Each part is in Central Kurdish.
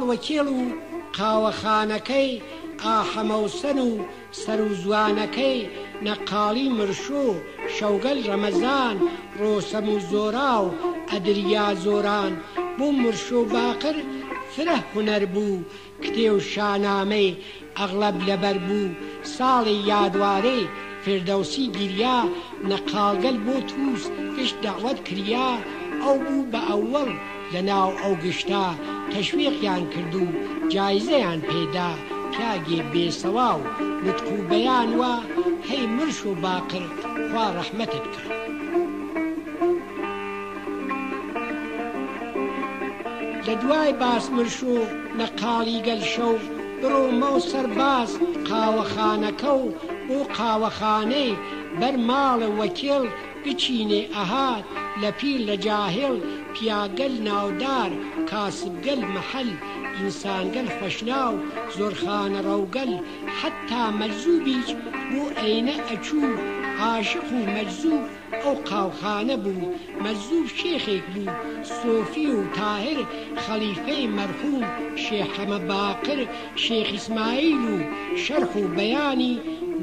کاڵوەکێڵ و قاوەخانەکەی ئاحەمەوسەن و سەر و زوانەکەی نەقاڵی مرشۆ شەوگەل ڕەمەزان ڕۆسەم و زۆرا و ئەدریا زۆران بۆ مرشۆ باقر فرە هوەر بوو کتێ و شانامەی ئەغلب لەبەر بوو ساڵی یادوارەی فردەوسی گیریا نەقالگەل بۆ تووس گشت داوت کریا ئەو بوو بە ئەوەڵ لە ناو ئەو گشتا تەشویقیان کرد و جایزەیان پێدا پیاگێ بێسەوا و لتک و بەیان وە هەی مرش و باقر خوا ڕەحمەتت کرد. لە دوای باس مرش و لە قاڵی گەل شەو بڕۆمە و سەرباز قاوەخانەکە و بۆ قاوەخانەی بەر ماڵە وەکیل بچینێ ئەهات لە پیر لە جاهێڵ پیاگەل ناودار کاسبگەل مەحل ئینسانگەل خۆشناو زۆرخانە ڕەوگەل حتا مەجزوو بیچ بۆ ئەینە ئەچوو عاشق و مەجزوو ئەو قاوخانە بوو مەزوو شێخێک بوو سۆفی و تاهر خەلیفەی مەرحوم شێحەمە باقر شێخیسمایل و شەرخ و بەیانی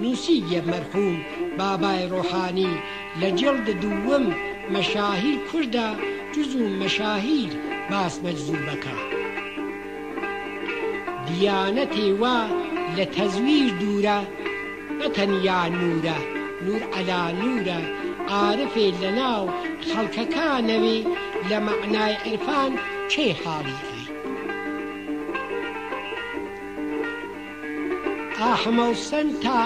نووسی یە مەرحوم بابای ڕۆحانی لە جەڵدە دووەم مەشاهیر کووردا مەراکز و مەشاهیر باس مەجزوم بکە دیانەتی وا لە تەزویر دوورە نەتەنیا نورە نور ئەلا نورە عارفێ لە ناو خەڵکەکانەوێ لە مەعنای عرفان چێ حاڵیە ئاحمە و سەنتا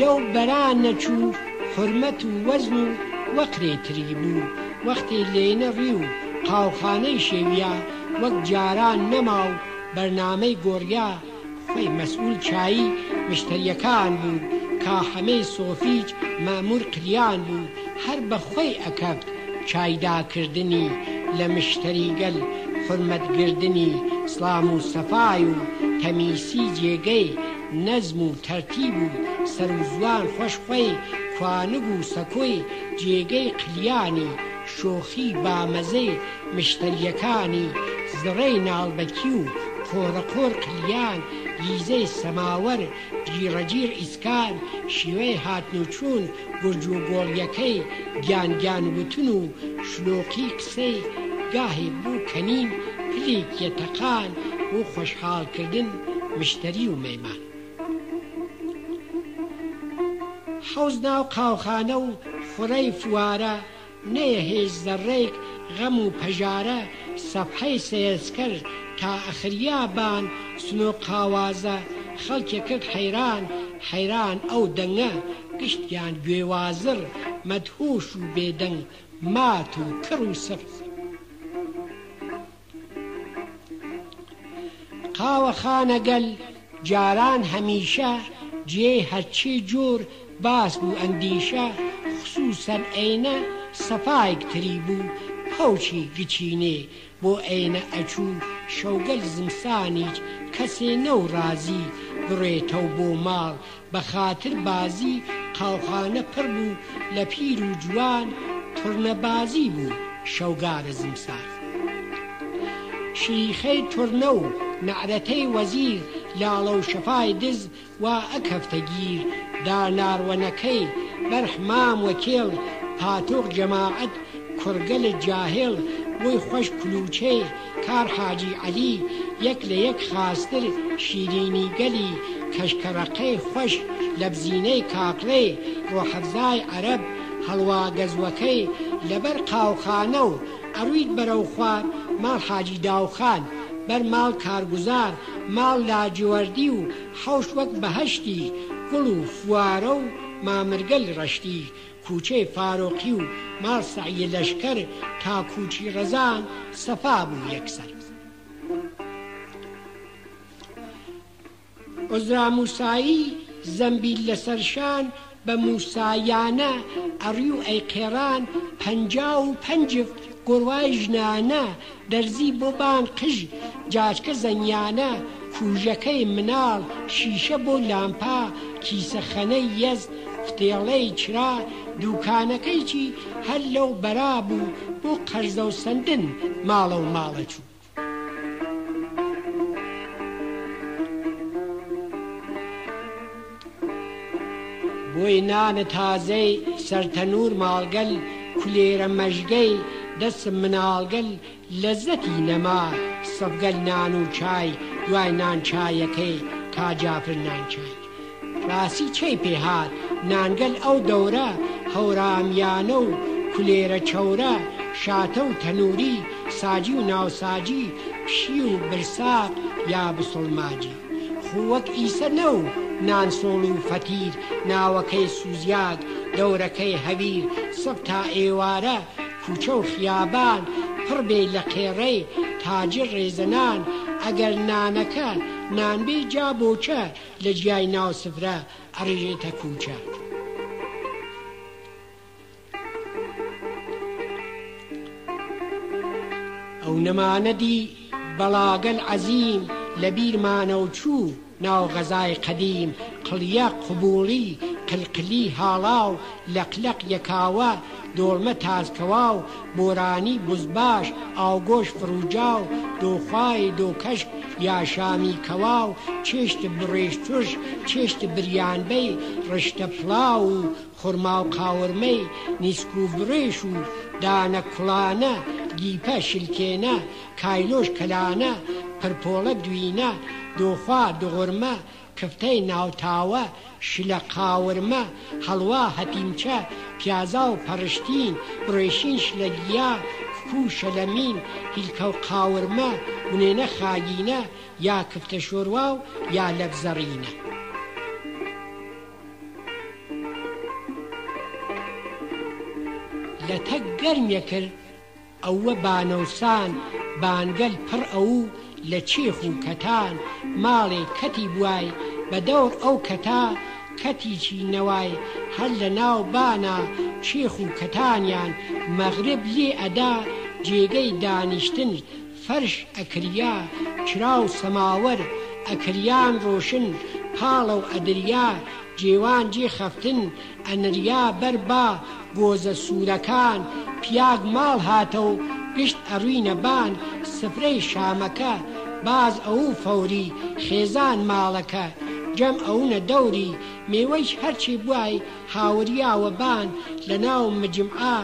لەو بەران نەچوو حرمەت و وەزن و وەقرێتری بوو وەختی لێنەڕی و قاوخانەی شێویە وەک جاران نەما و بەرنامەی گۆریا خۆی مەسئول چایی مشتریەکان بوو کا هەمەی سۆفیج مامور قیان بوو هەر بەخۆی ئەکەب چایداکردنی لە مشتری گەل حرمەتگردنی سلام و سەفای و تەمیسی جێگەی نەزم و تەرتیب و سەر زوان خۆش خۆی خوانگ و سەکۆی جێگەی قلیانی شۆخی بامەزەی مشتریەکانی زڕەی ناڵبەکی و کۆڕەکۆر کلیان گیزەی سەماوەر گیرەگیر ئیسکان شیوەی هاتنوچوون گرج و گۆڵیەکەی گیانگیان وتن و شلۆقی قسەی گاهی بوو کەنیم پلێک یەتەقان و خۆشحالکردن مشتری و مەیمان. حەوز ناو قاوخانە و فڕەی فوارە نەیە هێز دەڕێک غەم و پەژارە سەفحەی سێزکرد تا ئەخریابان سنۆ قاوازە خەڵکێ کرد حەیران حەیران ئەو دەنگە گشتیان گوێوازر مەدهوش و بێدەنگ مات و کڕ و سرز قاوە خانەگەل جاران هەمیشە جێ هەرچی جۆر باس و ئەندیشە خصوصەن عینە سەفایکتری بوو پەوچی گچینێ بۆ ئەینە ئەچوو شەوگەل زمسانیچ کەسێ نەورازی بڕێتەو بۆ ماڵ بە خاطر بازی قاوخانە پڕ بوو لە پیر و جوان تورنەبازی بوو شەوگارە زمسار شیخەی تورنە و نعرەتەی وەزیر لاڵە و شەفای دز و ئەکەفتەگیر داناروەنەکەی بەرحمام وەکێڵ پاتۆق جەماعەت کورگە لە جاهێڵ بۆی خۆش کلوچێ کار حاجی عەلی یەک لە یەک خاستر شیرینی گەلی کەشکەرەقەی خۆش لە بزینەی کاکڵێ ڕۆحەفزای عەرب هەڵوا گەزوەکەی لەبەر قاوخانە و ئەرویت بەرەوخوار ماڵ حاجی داوخان بەر ماڵ کارگوزار ماڵ لاجیوەردی و حوش وەک بەهشتی گوڵ و فوارە و مامرگەل ڕشتی کوچێ فارۆقی و ماسعی لەشکەر تا کوچی ڕەزان سەفا بوو یەکسەر. عزرا موسایی زەمبیل لەسەرشان بە موسایانە ئەڕی و ئەیقێران پنج و پنجفت گۆڕوای ژنانە دەرزی بۆ بان قژ جاچکە زەنیانە فوژەکەی مناڵ شیشە بۆ لامپا کیسەخەنەی یەز فتێڵەی چرا دوکانەکەیکی هەر لەو بەرا بوو بۆ قەرزە و سندن ماڵە و ماڵە چوو. بۆی نانە تازەی سەرتەنور ماڵگەل کولێرە مەژگەی دەستم مناڵگەل لەزەتی نەما سەبگەل نان و چای دوای نانچایەکەی تا جافر نانچای ڕاستی چی پێهات نانگەل ئەو دەورە هەورامیانە و کولێرە چەورە شاتە و تەنووری ساجی و ناوساجی پشی و برسا یا بسڵماجی خووەک ئیسە نە و نانسۆڵ و فەتیر ناوەکەی سوزیاد دەورەکەی هەویر سەب تا ئێوارە کوچە و خیابان پڕبێ لە قێڕەی تاجر ڕێزەنان ئەگەر نانەکە نانبێ جا بۆچە لە جیای ناوسفرە ئەڕێژێتە کوچە. ئەو نەمانەدی بەڵاگەل عەزیم لە بیرمانە و چوو ناو غەزای قەدیم قلیە قوبوڵی قلقلی هاڵاو لەقلق یەکاوە دۆڵمە تازکەوا و بۆرانی بزباش ئاوگۆش فروجا و دۆخوای دۆکەشک یا شامی کەوا و چێشت بڕێژ توش چێشت بریانبەی ڕشتە پڵاو و خورما و قاوەرمەی نیسک و بڕێش و دانە کوڵانە گیپە شلکێنە کایلۆش کەلانە پرپۆڵە دوینە دۆخوا دغۆرمە کفتەی ناوتاوە شلە قاورمە هەڵوا هەتیمچە پیازا و پەرشتین ڕێشینش لە گیا کوو شەلەمین هیلکە و قاورمە ونێنە خاگینە یا کفتە شۆروا و یا لەبزەڕینە. لە تەک گەرمە کرد ئەوە بانەوسان بانگەل پڕ ئەو لە چێخ و کەتان ماڵێ کەتی بوای بەدەور ئەو کەتا کەتیچی نەوای هەر لە ناو بانە شێخ و کەتانیان مەغرب لێ ئەدا جێگەی دانیشتن فەرش ئەکریا چرا و سەماوەر ئەکریان ڕۆشن پاڵە و ئەدریا جێوان جێ خەفتن ئەنریا بەربا گۆزە سوورەکان پیاگ ماڵ هاتە و پشت ئەڕوینە بان سپرەی شامەکە باز ئەو فەوری خێزان ماڵەکە جەم ئەوونە دەوری مێوەش هەرچی بوای هاوریاوە بان لە ناو مجمعا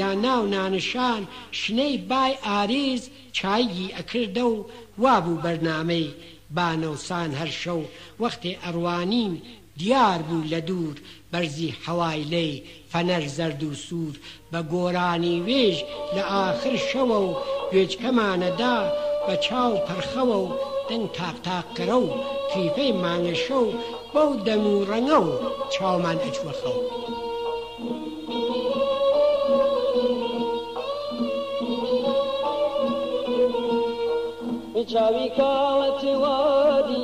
یا ناو نانشان شنەی بای ئارێز چایگی ئەکردە و وابوو بەرنامەی بانەوسان هەر شەو وەختێ ئەڕوانین دیار بوو لە دوور بەرزی هەوای لەی فەنەر زەرد و سوور بە گۆرانی وێژ لە ئاخر شەوە و گوێچکەمانەدا بە چاو پەرخەوە و دەنگ تاقتاقکەرە و کیفه مانگەشە با بەو چامن و چاومان چاوی کاڵەتی وادی